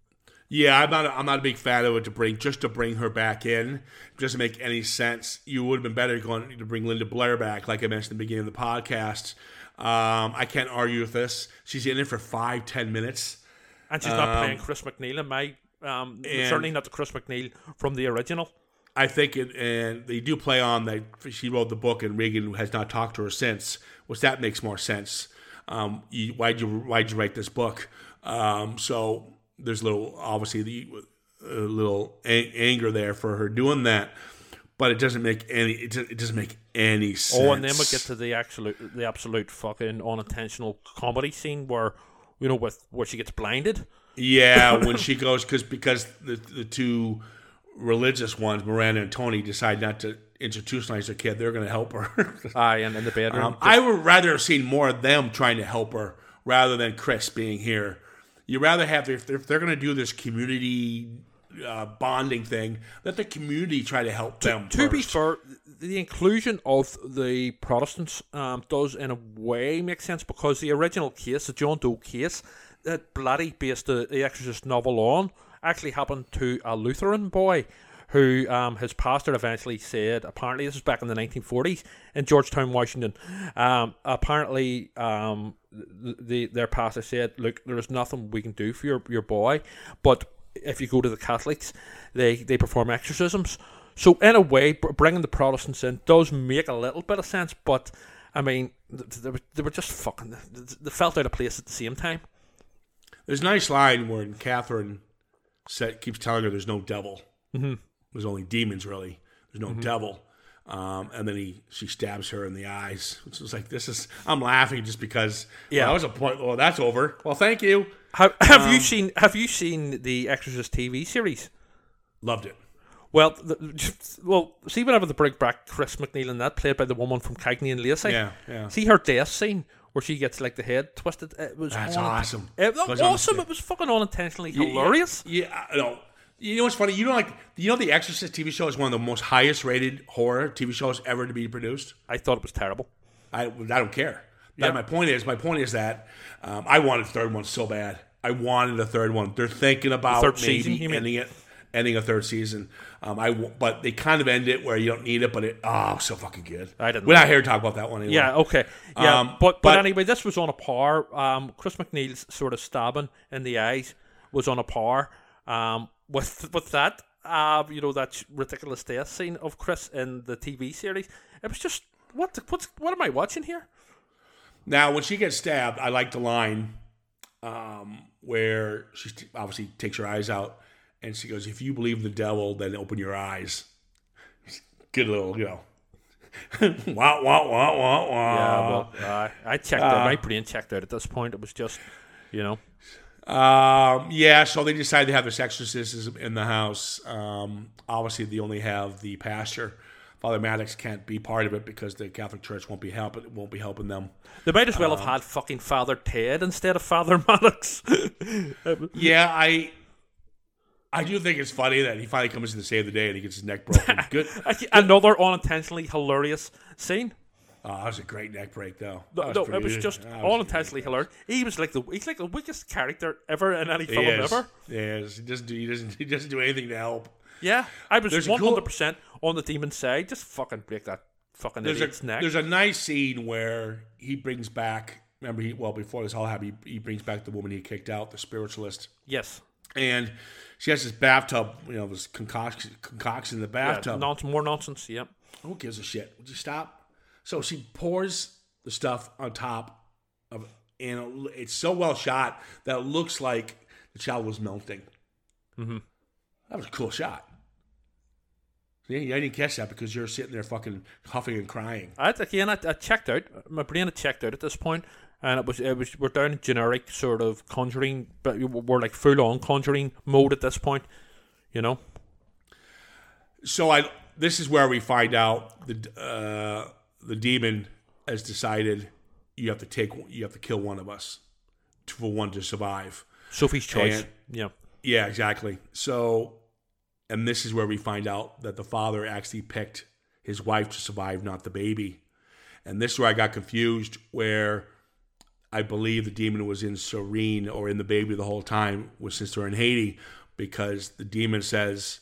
Yeah, I'm not. A, I'm not a big fan of it to bring just to bring her back in. It doesn't make any sense. You would have been better going to bring Linda Blair back, like I mentioned at the beginning of the podcast. Um, I can't argue with this. She's in it for five, ten minutes. And she's not playing Chris MacNeil in my. Um, certainly not the Chris MacNeil from the original. I think it, and they do play on that she wrote the book and Regan has not talked to her since, which that makes more sense. Um, you, why'd you why'd you write this book? Um, so there's a little obviously the a little a- anger there for her doing that, but it doesn't make any it, do- it doesn't make any sense. Oh, and then we get to the absolute, the absolute fucking unintentional comedy scene where, you know, with where she gets blinded. Yeah, when she goes because because the the two religious ones, Miranda and Tony, decide not to institutionalize their kid. They're going to help her. Aye, and in the bedroom. um, I would rather have seen more of them trying to help her rather than Chris being here. You rather have if they're, they're going to do this community uh, bonding thing, let the community try to help them. to be fair, the inclusion of the Protestants um, does, in a way, make sense because the original case, the John Doe case, that Blatty based the, the Exorcist novel on, actually happened to a Lutheran boy who um, his pastor eventually said, apparently, this was back in the 1940s in Georgetown, Washington. Um, apparently, um, the, the their pastor said, Look, there is nothing we can do for your, your boy, but if you go to the Catholics, they, they perform exorcisms. So in a way, bringing the Protestants in does make a little bit of sense, but I mean, th- th- they were, they were just fucking. They felt out of place at the same time. There's a nice line where Catherine said, keeps telling her there's no devil. Mm-hmm. There's only demons, really. There's Mm-hmm. no devil. Um, and then he she stabs her in the eyes, which was like, this is. I'm laughing just because. Yeah. well, that was a point. Well, that's over. Well, thank you. Have, have Um, you seen Have you seen the Exorcist TV series? Loved it. Well, the, well, see whenever the bring back Chris MacNeil and that played by the woman from Cagney and Lacey. Yeah, yeah. See her death scene where she gets like the head twisted. It was That's awesome. It was awesome. It was fucking unintentionally hilarious. Yeah, I know. You know what's funny? You know, like you know, the Exorcist TV show is one of the most highest rated horror TV shows ever to be produced. I thought it was terrible. I I don't care. That Yeah. my point is. My point is that um, I wanted a third one so bad. I wanted a third one. They're thinking about third maybe season, ending it, ending a third season. Um, I but they kind of end it where you don't need it, but it oh so fucking good. I didn't We're not here to talk about that one anymore. Yeah, okay. Yeah, Um, but, but but- anyway, this was on a par. Um, Chris MacNeil's sort of stabbing in the eyes was on a par um, with with that. Uh, you know that ridiculous death scene of Chris in the TV series. It was just what the, what's what am I watching here? Now, when she gets stabbed, I like the line um, where she obviously takes her eyes out, And she goes, "If you believe the devil, then open your eyes." Good little, you know. wah wah wah wah wah. Yeah, well, uh, I checked out. My brain checked out at this point. It was just, you know, Um, yeah, so they decided to have this exorcism in the house. Um, obviously, they only have the pastor. Father Maddox can't be part of it because the Catholic Church won't be helping won't be helping them. they might as well Uh, have had fucking Father Ted instead of Father Maddox. Yeah, I I do think it's funny that he finally comes in to save the day and he gets his neck broken. Good. Another unintentionally hilarious scene. Oh, that was a great neck break, though. No, no, it was good. just That was unintentionally hilarious. He was like the he's like the weakest character ever in any He film ever. He is. He doesn't do. He doesn't. He doesn't do anything to help. Yeah, I was one hundred percent on the demon's side. Just fucking break that fucking There's idiot's a neck. there's a nice scene where he brings back. Remember, he well before this all happened, he, he brings back the woman he kicked out, the spiritualist, yes, and she has this bathtub. You know, this concoction concoction in the yeah, bathtub. nonsense, more nonsense. Yep. Who gives a shit? Would you stop? So she pours the stuff on top of and it's so well shot that it looks like the child was melting. Mm-hmm. That was a cool shot. Yeah, I didn't catch that because you're sitting there fucking huffing and crying. I again, I, I checked out. My brain had checked out at this point, and it was it was we're down generic sort of conjuring, but we're like full on conjuring mode at this point. You know. So I this is where we find out the uh, the demon has decided you have to take you have to kill one of us for one to survive. Sophie's choice. And- yeah. Yeah, exactly. So, and this is where we find out that the father actually picked his wife to survive, not the baby. And this is where I got confused, where I believe the demon was in Sorenne or in the baby the whole time, was since they're in Haiti, because the demon says,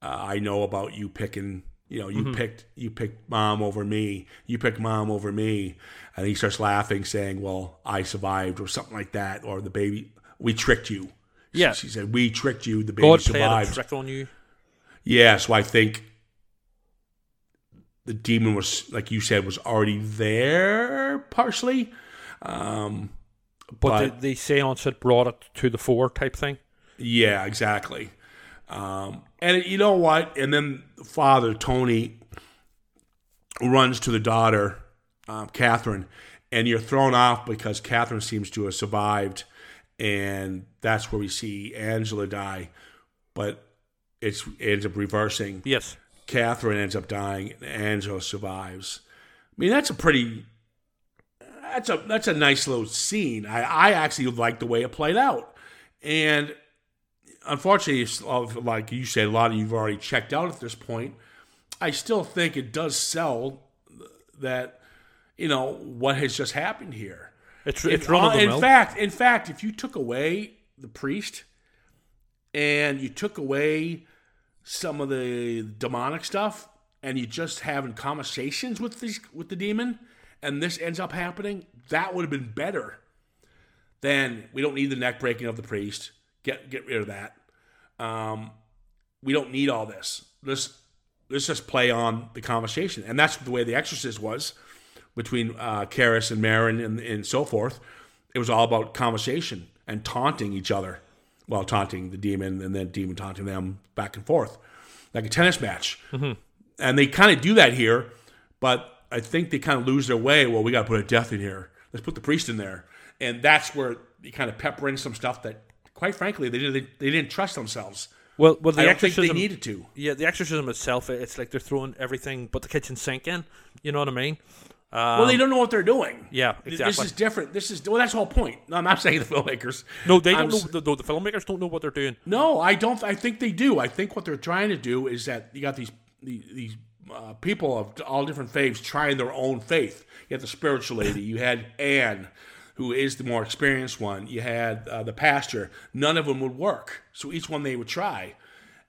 uh, "I know about you picking." You know, you picked you picked mom over me. You picked mom over me, and he starts laughing, saying, "Well, I survived," or something like that, or the baby, we tricked you. Yeah. She said, "We tricked you. The baby God survived." trick on you. Yeah, so I think the demon was, like you said, was already there partially. Um, But, But- the, the seance had brought it to the fore type thing. yeah, exactly. Um, and you know what? And then father Tony runs to the daughter, um, Catherine, and you're thrown off because Catherine seems to have survived, and that's where we see Angela die. But it's it ends up reversing. Yes. Catherine ends up dying, and Angela survives. I mean, that's a pretty that's a that's a nice little scene. I, I actually like the way it played out, and unfortunately, like you said, a lot of you've already checked out at this point. I still think it does sell that you know what has just happened here. It's, it's run of the in fact, in fact, if you took away the priest and you took away some of the demonic stuff, and you just having conversations with these with the demon, and this ends up happening, that would have been better. Then we don't need the neck breaking of the priest. Get get rid of that. Um, we don't need all this. Let's let's just play on the conversation, and that's the way the Exorcist was between uh, Karras and Merrin and, and so forth. It was all about conversation and taunting each other. Well, taunting the demon and then demon taunting them back and forth, like a tennis match. And they kind of do that here, but I think they kind of lose their way. Well, we got to put a death in here. Let's put the priest in there, and that's where you kind of pepper in some stuff that, quite frankly, they didn't they didn't trust themselves. well, well, the I don't think they needed to. Yeah, the exorcism itself, it's like they're throwing everything but the kitchen sink in. You know what I mean? Um, Well, they don't know what they're doing. yeah, exactly. This is different. This is well. That's the whole point. No, I'm not saying the filmmakers. No, they don't s- know. The, the filmmakers don't know what they're doing. No, I don't. I think they do. I think what they're trying to do is that you got these these, these uh, people of all different faiths trying their own faith. You had the spiritual lady. You had Anne, who is the more experienced one. You had uh, the pastor. None of them would work. So each one they would try.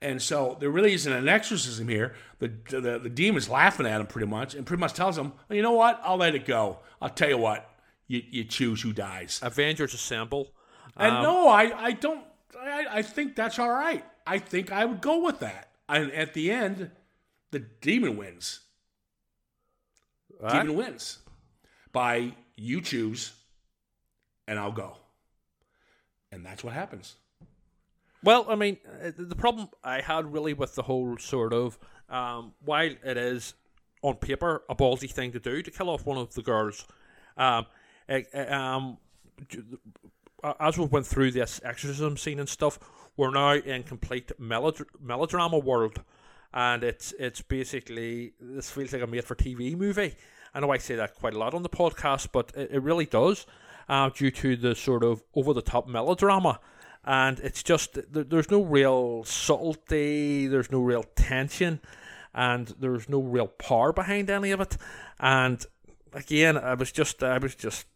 And so there really isn't an exorcism here. The, the the demon's laughing at him pretty much, and pretty much tells him, well, "You know what? I'll let it go. I'll tell you what. You you choose who dies." Avengers Assemble. And Um, no, I, I don't. I, I think that's all right. I think I would go with that. And at the end, the demon wins. Demon wins by you choose, and I'll go. And that's what happens. Well, I mean, uh, the problem I had really with the whole sort of um, while it is on paper a ballsy thing to do to kill off one of the girls, um, it, it, um, uh, as we went through this exorcism scene and stuff, we're now in complete melod- melodrama world, and it's it's basically this feels like a made for TV movie. I know I say that quite a lot on the podcast, but it, it really does, uh, due to the sort of over the top melodrama. And it's just there, there's no real subtlety, there's no real tension, and there's no real power behind any of it. And again, I was just I was just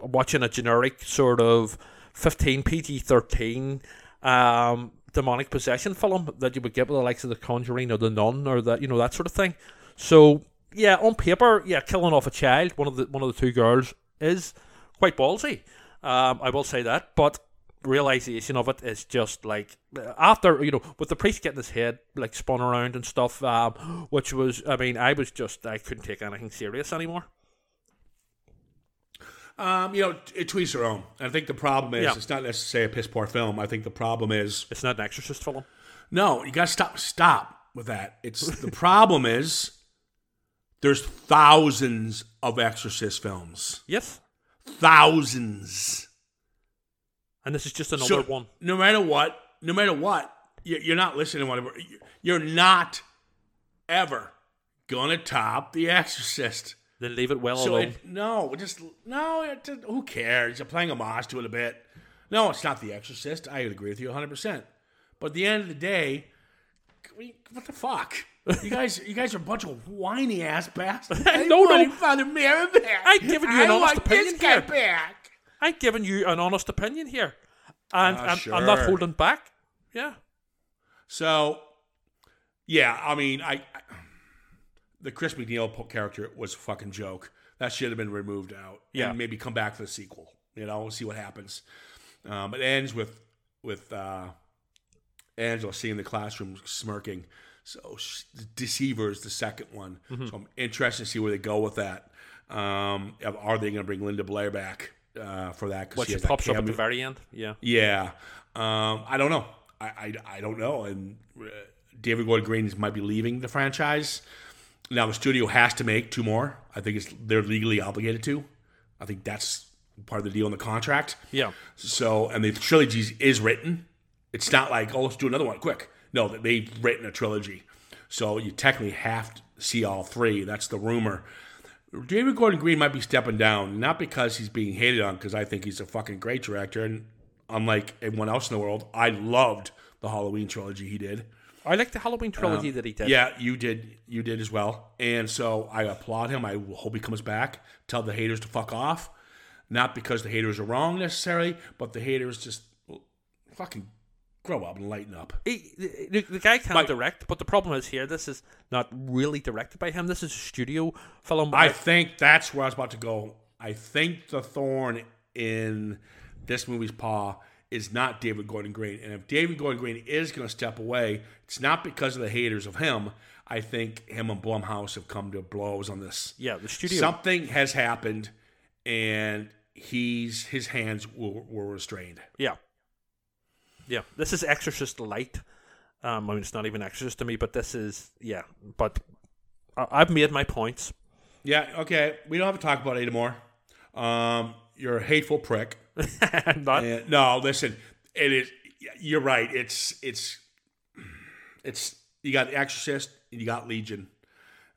watching a generic sort of 15 PG 13 um, demonic possession film that you would get with the likes of The Conjuring or The Nun or that you know that sort of thing. So yeah, on paper, yeah, killing off a child, one of the one of the two girls, is quite ballsy. Um, I will say that, but realization of it is just like after you know with the priest getting his head like spun around and stuff, um, which was I mean I was just I couldn't take anything serious anymore. Um, you know, it tweets their own. I think the problem is Yeah. it's not necessarily a piss poor film. I think the problem is It's not an exorcist film. no, you got to stop stop with that. It's the problem is there's thousands of Exorcist films, Yes, thousands. and this is just another So, one. No matter what, no matter what, you- you're not listening to whatever. You're not ever gonna top The Exorcist. Then leave it well So alone. it, no, just no. It, who cares? You're playing homage to it a bit. No, it's not The Exorcist. I would agree with you 100. percent But at the end of the day, what the fuck? You guys, you guys are a bunch of whiny ass bastards. No, no. Father Mary back. I've given you an I honest want opinion this guy here. back. I've given you an honest opinion here, and Ah, I'm, I'm not holding back. Yeah, So, yeah, I mean, I, I the Chris MacNeil character was a fucking joke. That should have been removed out. Yeah. and maybe come back for the sequel. You know, we'll see what happens. Um, it ends with with uh, Angela seeing the classroom smirking. So, Deceiver is the second one. Mm-hmm. So I'm interested to see where they go with that. Um, are they going to bring Linda Blair back uh, for that? 'Cause what she she pops up at the very end. Yeah, yeah, um, I don't know. I, I, I don't know. And uh, David Gordon Green might be leaving the franchise. Now the studio has to make two more. I think it's they're legally obligated to. I think that's part of the deal in the contract. yeah. So, and the trilogy is written. It's not like, oh, let's do another one quick. No, they've written a trilogy. So you technically have to see all three. That's the rumor. David Gordon Green might be stepping down, not because he's being hated on, because I think he's a fucking great director. And unlike everyone else in the world, I loved the Halloween trilogy he did. I like the Halloween trilogy that he did. Um, Yeah, you did. You did as well. And so I applaud him. I hope he comes back. Tell the haters to fuck off. Not because the haters are wrong necessarily, but the haters just fucking grow up and lighten up. He, the, the- guy can Mike- direct, but the problem is here. This is not really directed by him. This is a studio film. I think that's where I was about to go. I think the thorn in this movie's paw is not David Gordon Green. And if David Gordon Green is going to step away, it's not because of the haters of him. I think him and Blumhouse have come to blows on this. yeah, the studio. Something has happened, and he's his hands were, were restrained. Yeah. Yeah. This is Exorcist Light. Um, I mean, it's not even Exorcist to me, but this is, yeah. But I've made my points. Yeah, okay. We don't have to talk about it anymore. Um, you're a hateful prick. Not. And, no, listen, it is. You're right. It's it's it's you got Exorcist and you got Legion.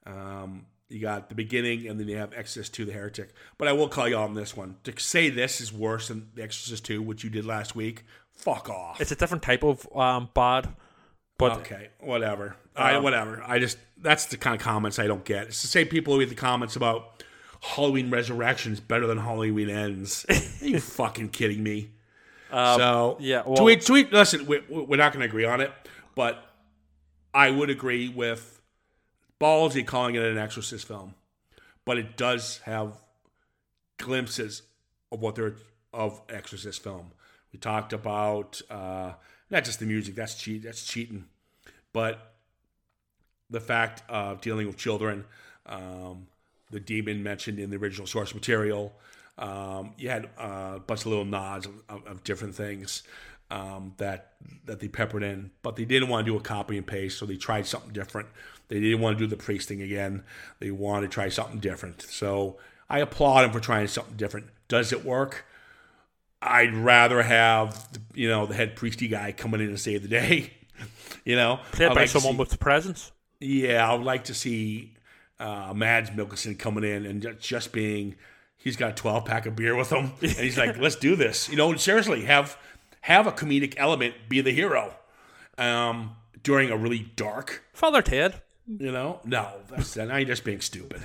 Um, you got the beginning, and then you have Exorcist Two: The Heretic. But I will call you on this one to say this is worse than the Exorcist Two, which you did last week. Fuck off. It's a different type of um, bad. But okay, whatever. I Um, whatever. I just that's the kind of comments I don't get. It's the same people who read the comments about Halloween Resurrection is better than Halloween Ends. Are you fucking kidding me? so Um, yeah, well- tweet tweet. Listen, we, we're not going to agree on it, but I would agree with ballsy calling it an Exorcist film, but it does have glimpses of what they're of Exorcist film. We talked about uh, not just the music. That's cheat. That's cheating, but the fact of dealing with children, um, the demon mentioned in the original source material. Um, you had uh, a bunch of little nods of, of, different things. um, that that they peppered in, but they didn't want to do a copy and paste, so they tried something different. They didn't want to do the priest thing again. They wanted to try something different. So I applaud them for trying something different. Does it work? I'd rather have you know the head priesty guy coming in and save the day. you know, Played by like someone see- with presence. yeah, I would like to see uh, Mads Mikkelsen coming in and just being, he's got a 12 pack of beer with him, and he's like, let's do this. You know, seriously, have have a comedic element be the hero um, during a really dark, Father Ted. you know? No, that's now you're just being stupid.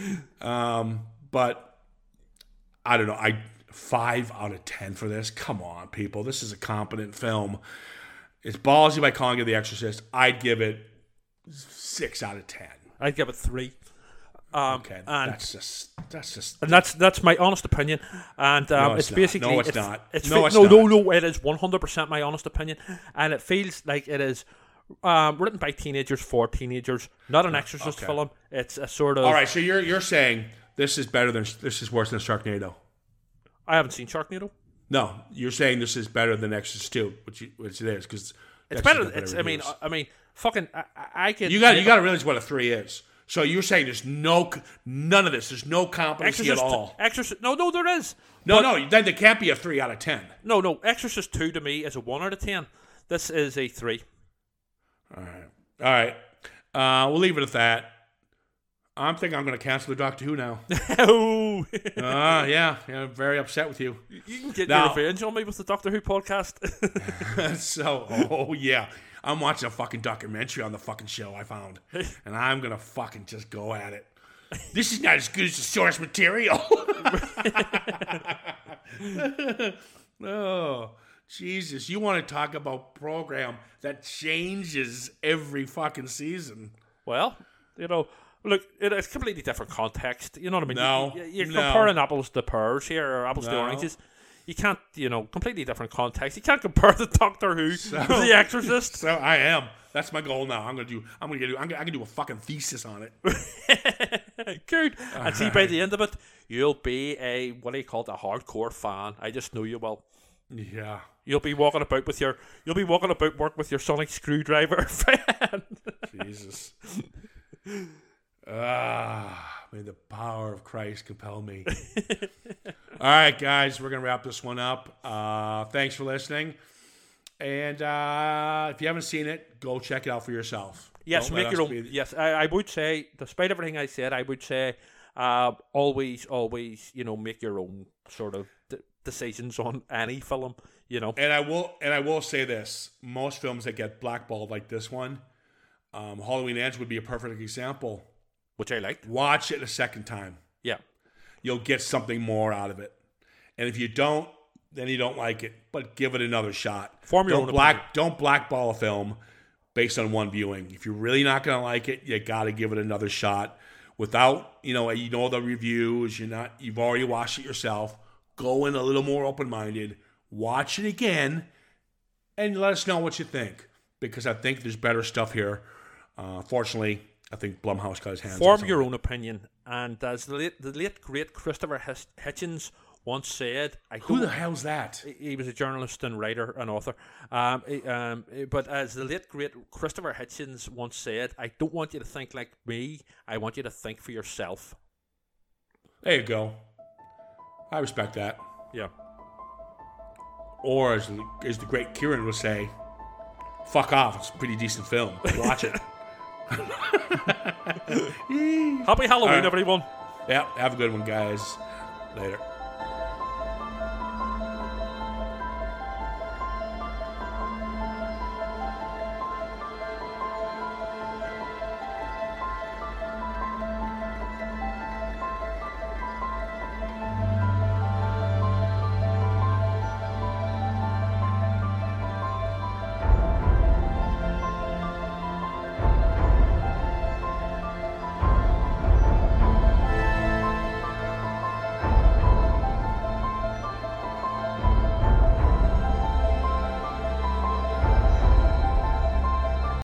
um, but I don't know. I five out of ten for this. Come on, people. This is a competent film. It's ballsy by calling it The Exorcist. I'd give it six out of ten. I'd give it three. Um, Okay, and that's just that's just and that's that's my honest opinion, and um, No, it's, it's basically No, it's not. It's No, fe- it's no, no, no. It is one hundred percent my honest opinion, and it feels like it is um, written by teenagers for teenagers, not an Exorcist okay. film. It's a sort of. all right. So you're you're saying this is better than this is worse than Sharknado? I haven't seen Sharknado. No, you're saying this is better than Exorcist two, which you, which it is because It's better. It's. I mean. I mean. Fucking. I, I- you got you got to realize what a three is. So you're saying there's no none of this. There's no competency Exorcist. at all. Exorcist. No, no, there is. No, no. Then there can't be a three out of ten. No, no. Exorcist two to me is a one out of ten. This is a three. All right. Uh, we'll leave it at that. I'm thinking I'm going to cancel the Doctor Who now. oh, Ah, yeah, yeah. I'm very upset with you. you can get Now- your revenge on me with the Doctor Who podcast. so, oh yeah, I'm watching a fucking documentary on the fucking show I found, and I'm gonna fucking just go at it. This is not as good as the source material. oh, Jesus! You want to talk about program that changes every fucking season? well, you know, look, it, it's completely different context. You know what I mean? No, you, you, are no. comparing apples to pears here, or apples to oranges. You can't, you know, completely different context. You can't compare the Doctor Who to the Exorcist. So I am. That's my goal now. I'm gonna do. I'm gonna do. I'm gonna, I can do a fucking thesis on it. Good. Uh, and see, by the end of it, you'll be a what do you call it, a hardcore fan. I just know you will. Yeah. You'll be walking about with your you'll be walking about work with your sonic screwdriver friend. Jesus. Ah, may the power of Christ compel me. All right, guys, we're gonna wrap this one up. Uh, thanks for listening, and uh, if you haven't seen it, go check it out for yourself. yes, Don't make your own. be- Yes, I, I would say, despite everything I said, I would say, uh, always, always, you know, make your own sort of d- decisions on any film. You know, And I will, and I will say this: most films that get blackballed like this one, um, Halloween Ends would be a perfect example. Which I liked. Watch it a second time. Yeah, you'll get something more out of it. And if you don't, then you don't like it. But give it another shot. Form your don't own black don't blackball a film based on one viewing. If you're really not gonna like it, you gotta give it another shot. Without you know you know the reviews, you're not you've already watched it yourself. Go in a little more open minded. Watch it again, and let us know what you think. Because I think there's better stuff here. Uh, fortunately, I think Blumhouse got his hands. form your own opinion. And as the late, the late great Christopher Hitchens once said, I Who the hell's that? he was a journalist and writer and author. Um, he- um, but as the late great Christopher Hitchens once said, I don't want you to think like me. I want you to think for yourself. There you go. I respect that. Yeah. Or as, as the great Ciaran would say, fuck off. It's a pretty decent film. Watch it. Happy Halloween, right. everyone. yeah, have a good one, guys. Later.